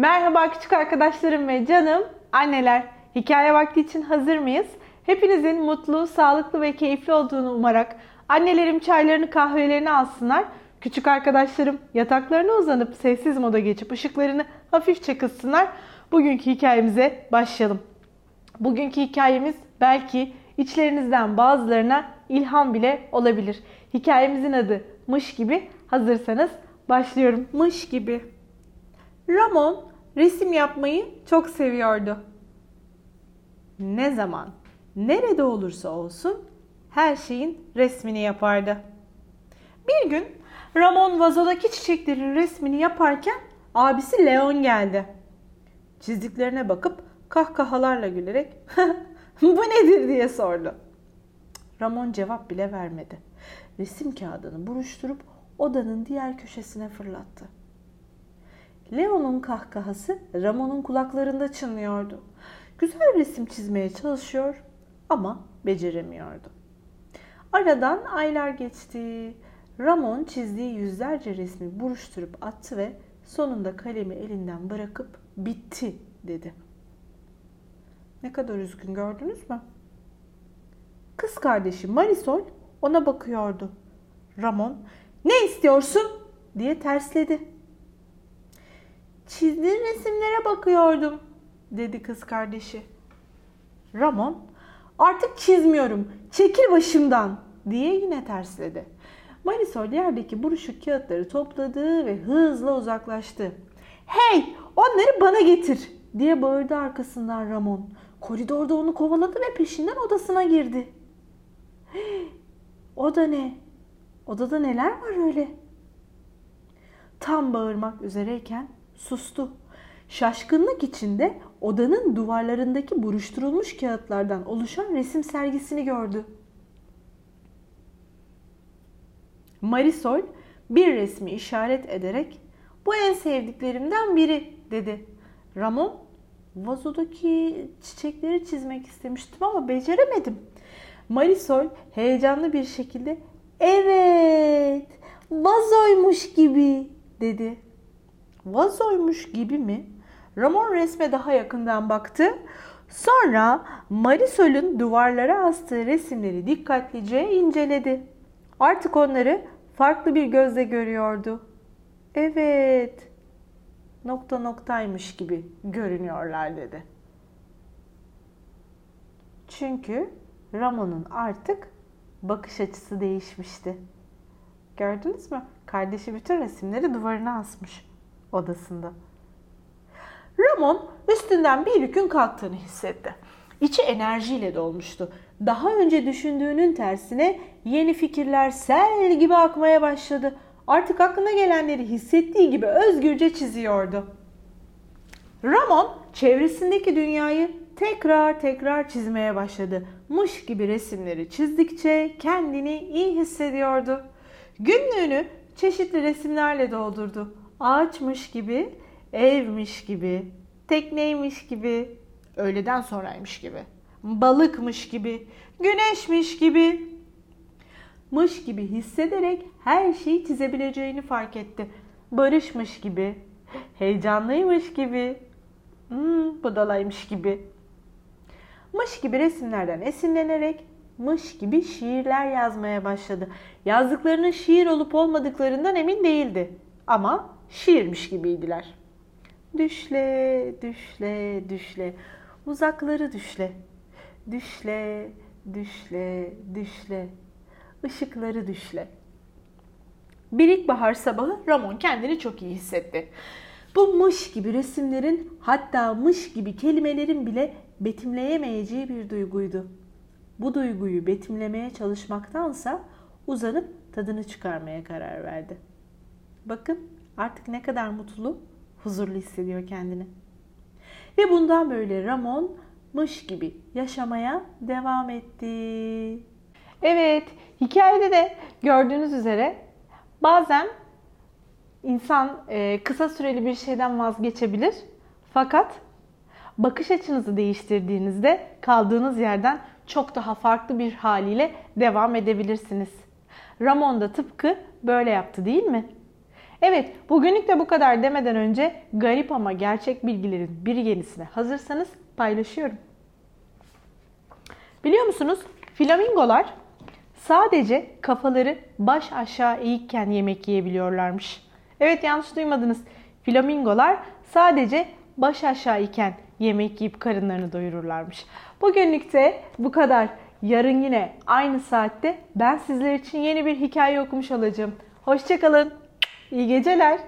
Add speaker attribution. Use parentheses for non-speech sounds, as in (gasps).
Speaker 1: Merhaba küçük arkadaşlarım ve canım anneler. Hikaye vakti için hazır mıyız? Hepinizin mutlu, sağlıklı ve keyifli olduğunu umarak annelerim çaylarını kahvelerini alsınlar. Küçük arkadaşlarım yataklarına uzanıp sessiz moda geçip ışıklarını hafifçe kıssınlar. Bugünkü hikayemize başlayalım. Bugünkü hikayemiz belki içlerinizden bazılarına ilham bile olabilir. Hikayemizin adı Mış gibi. Hazırsanız başlıyorum. Mış gibi. Ramon resim yapmayı çok seviyordu. Ne zaman, nerede olursa olsun her şeyin resmini yapardı. Bir gün Ramon vazodaki çiçeklerin resmini yaparken abisi Leon geldi. Çizdiklerine bakıp kahkahalarla gülerek (laughs) bu nedir diye sordu. Ramon cevap bile vermedi. Resim kağıdını buruşturup odanın diğer köşesine fırlattı. Leo'nun kahkahası Ramon'un kulaklarında çınlıyordu. Güzel resim çizmeye çalışıyor ama beceremiyordu. Aradan aylar geçti. Ramon çizdiği yüzlerce resmi buruşturup attı ve sonunda kalemi elinden bırakıp bitti dedi. Ne kadar üzgün gördünüz mü? Kız kardeşi Marisol ona bakıyordu. Ramon ne istiyorsun diye tersledi. Çizdiğin resimlere bakıyordum dedi kız kardeşi. Ramon artık çizmiyorum çekil başımdan diye yine tersledi. Marisol yerdeki buruşuk kağıtları topladı ve hızla uzaklaştı. Hey onları bana getir diye bağırdı arkasından Ramon. Koridorda onu kovaladı ve peşinden odasına girdi. (gasps) O da ne? Odada neler var öyle? Tam bağırmak üzereyken sustu. Şaşkınlık içinde odanın duvarlarındaki buruşturulmuş kağıtlardan oluşan resim sergisini gördü. Marisol bir resmi işaret ederek bu en sevdiklerimden biri dedi. Ramon vazodaki çiçekleri çizmek istemiştim ama beceremedim. Marisol heyecanlı bir şekilde evet vazoymuş gibi dedi. Vazoymuş gibi mi? Ramon resme daha yakından baktı. Sonra Marisol'ün duvarlara astığı resimleri dikkatlice inceledi. Artık onları farklı bir gözle görüyordu. Evet, nokta noktaymış gibi görünüyorlar dedi. Çünkü Ramon'un artık bakış açısı değişmişti. Gördünüz mü? Kardeşi bütün resimleri duvarına asmış odasında. Ramon üstünden bir yükün kalktığını hissetti. İçi enerjiyle dolmuştu. Daha önce düşündüğünün tersine yeni fikirler sel gibi akmaya başladı. Artık aklına gelenleri hissettiği gibi özgürce çiziyordu. Ramon çevresindeki dünyayı tekrar tekrar çizmeye başladı. Mış gibi resimleri çizdikçe kendini iyi hissediyordu. Günlüğünü çeşitli resimlerle doldurdu. Ağaçmış gibi, evmiş gibi, tekneymiş gibi, öğleden sonraymış gibi, balıkmış gibi, güneşmiş gibi, mış gibi hissederek her şeyi çizebileceğini fark etti. Barışmış gibi, heyecanlıymış gibi, hmm, budalaymış gibi. Mış gibi resimlerden esinlenerek mış gibi şiirler yazmaya başladı. Yazdıklarının şiir olup olmadıklarından emin değildi. Ama şiirmiş gibiydiler. Düşle, düşle, düşle, uzakları düşle. Düşle, düşle, düşle, ışıkları düşle. Bir ilkbahar sabahı Ramon kendini çok iyi hissetti. Bu mış gibi resimlerin hatta mış gibi kelimelerin bile betimleyemeyeceği bir duyguydu. Bu duyguyu betimlemeye çalışmaktansa uzanıp tadını çıkarmaya karar verdi. Bakın artık ne kadar mutlu, huzurlu hissediyor kendini. Ve bundan böyle Ramon mış gibi yaşamaya devam etti. Evet, hikayede de gördüğünüz üzere bazen insan e, kısa süreli bir şeyden vazgeçebilir. Fakat bakış açınızı değiştirdiğinizde kaldığınız yerden çok daha farklı bir haliyle devam edebilirsiniz. Ramon da tıpkı böyle yaptı değil mi? Evet, bugünlük de bu kadar demeden önce garip ama gerçek bilgilerin bir yenisine hazırsanız paylaşıyorum. Biliyor musunuz? Flamingolar sadece kafaları baş aşağı eğikken yemek yiyebiliyorlarmış. Evet yanlış duymadınız. Flamingolar sadece baş aşağı iken yemek yiyip karınlarını doyururlarmış. Bugünlük de bu kadar. Yarın yine aynı saatte ben sizler için yeni bir hikaye okumuş olacağım. Hoşçakalın. İyi geceler.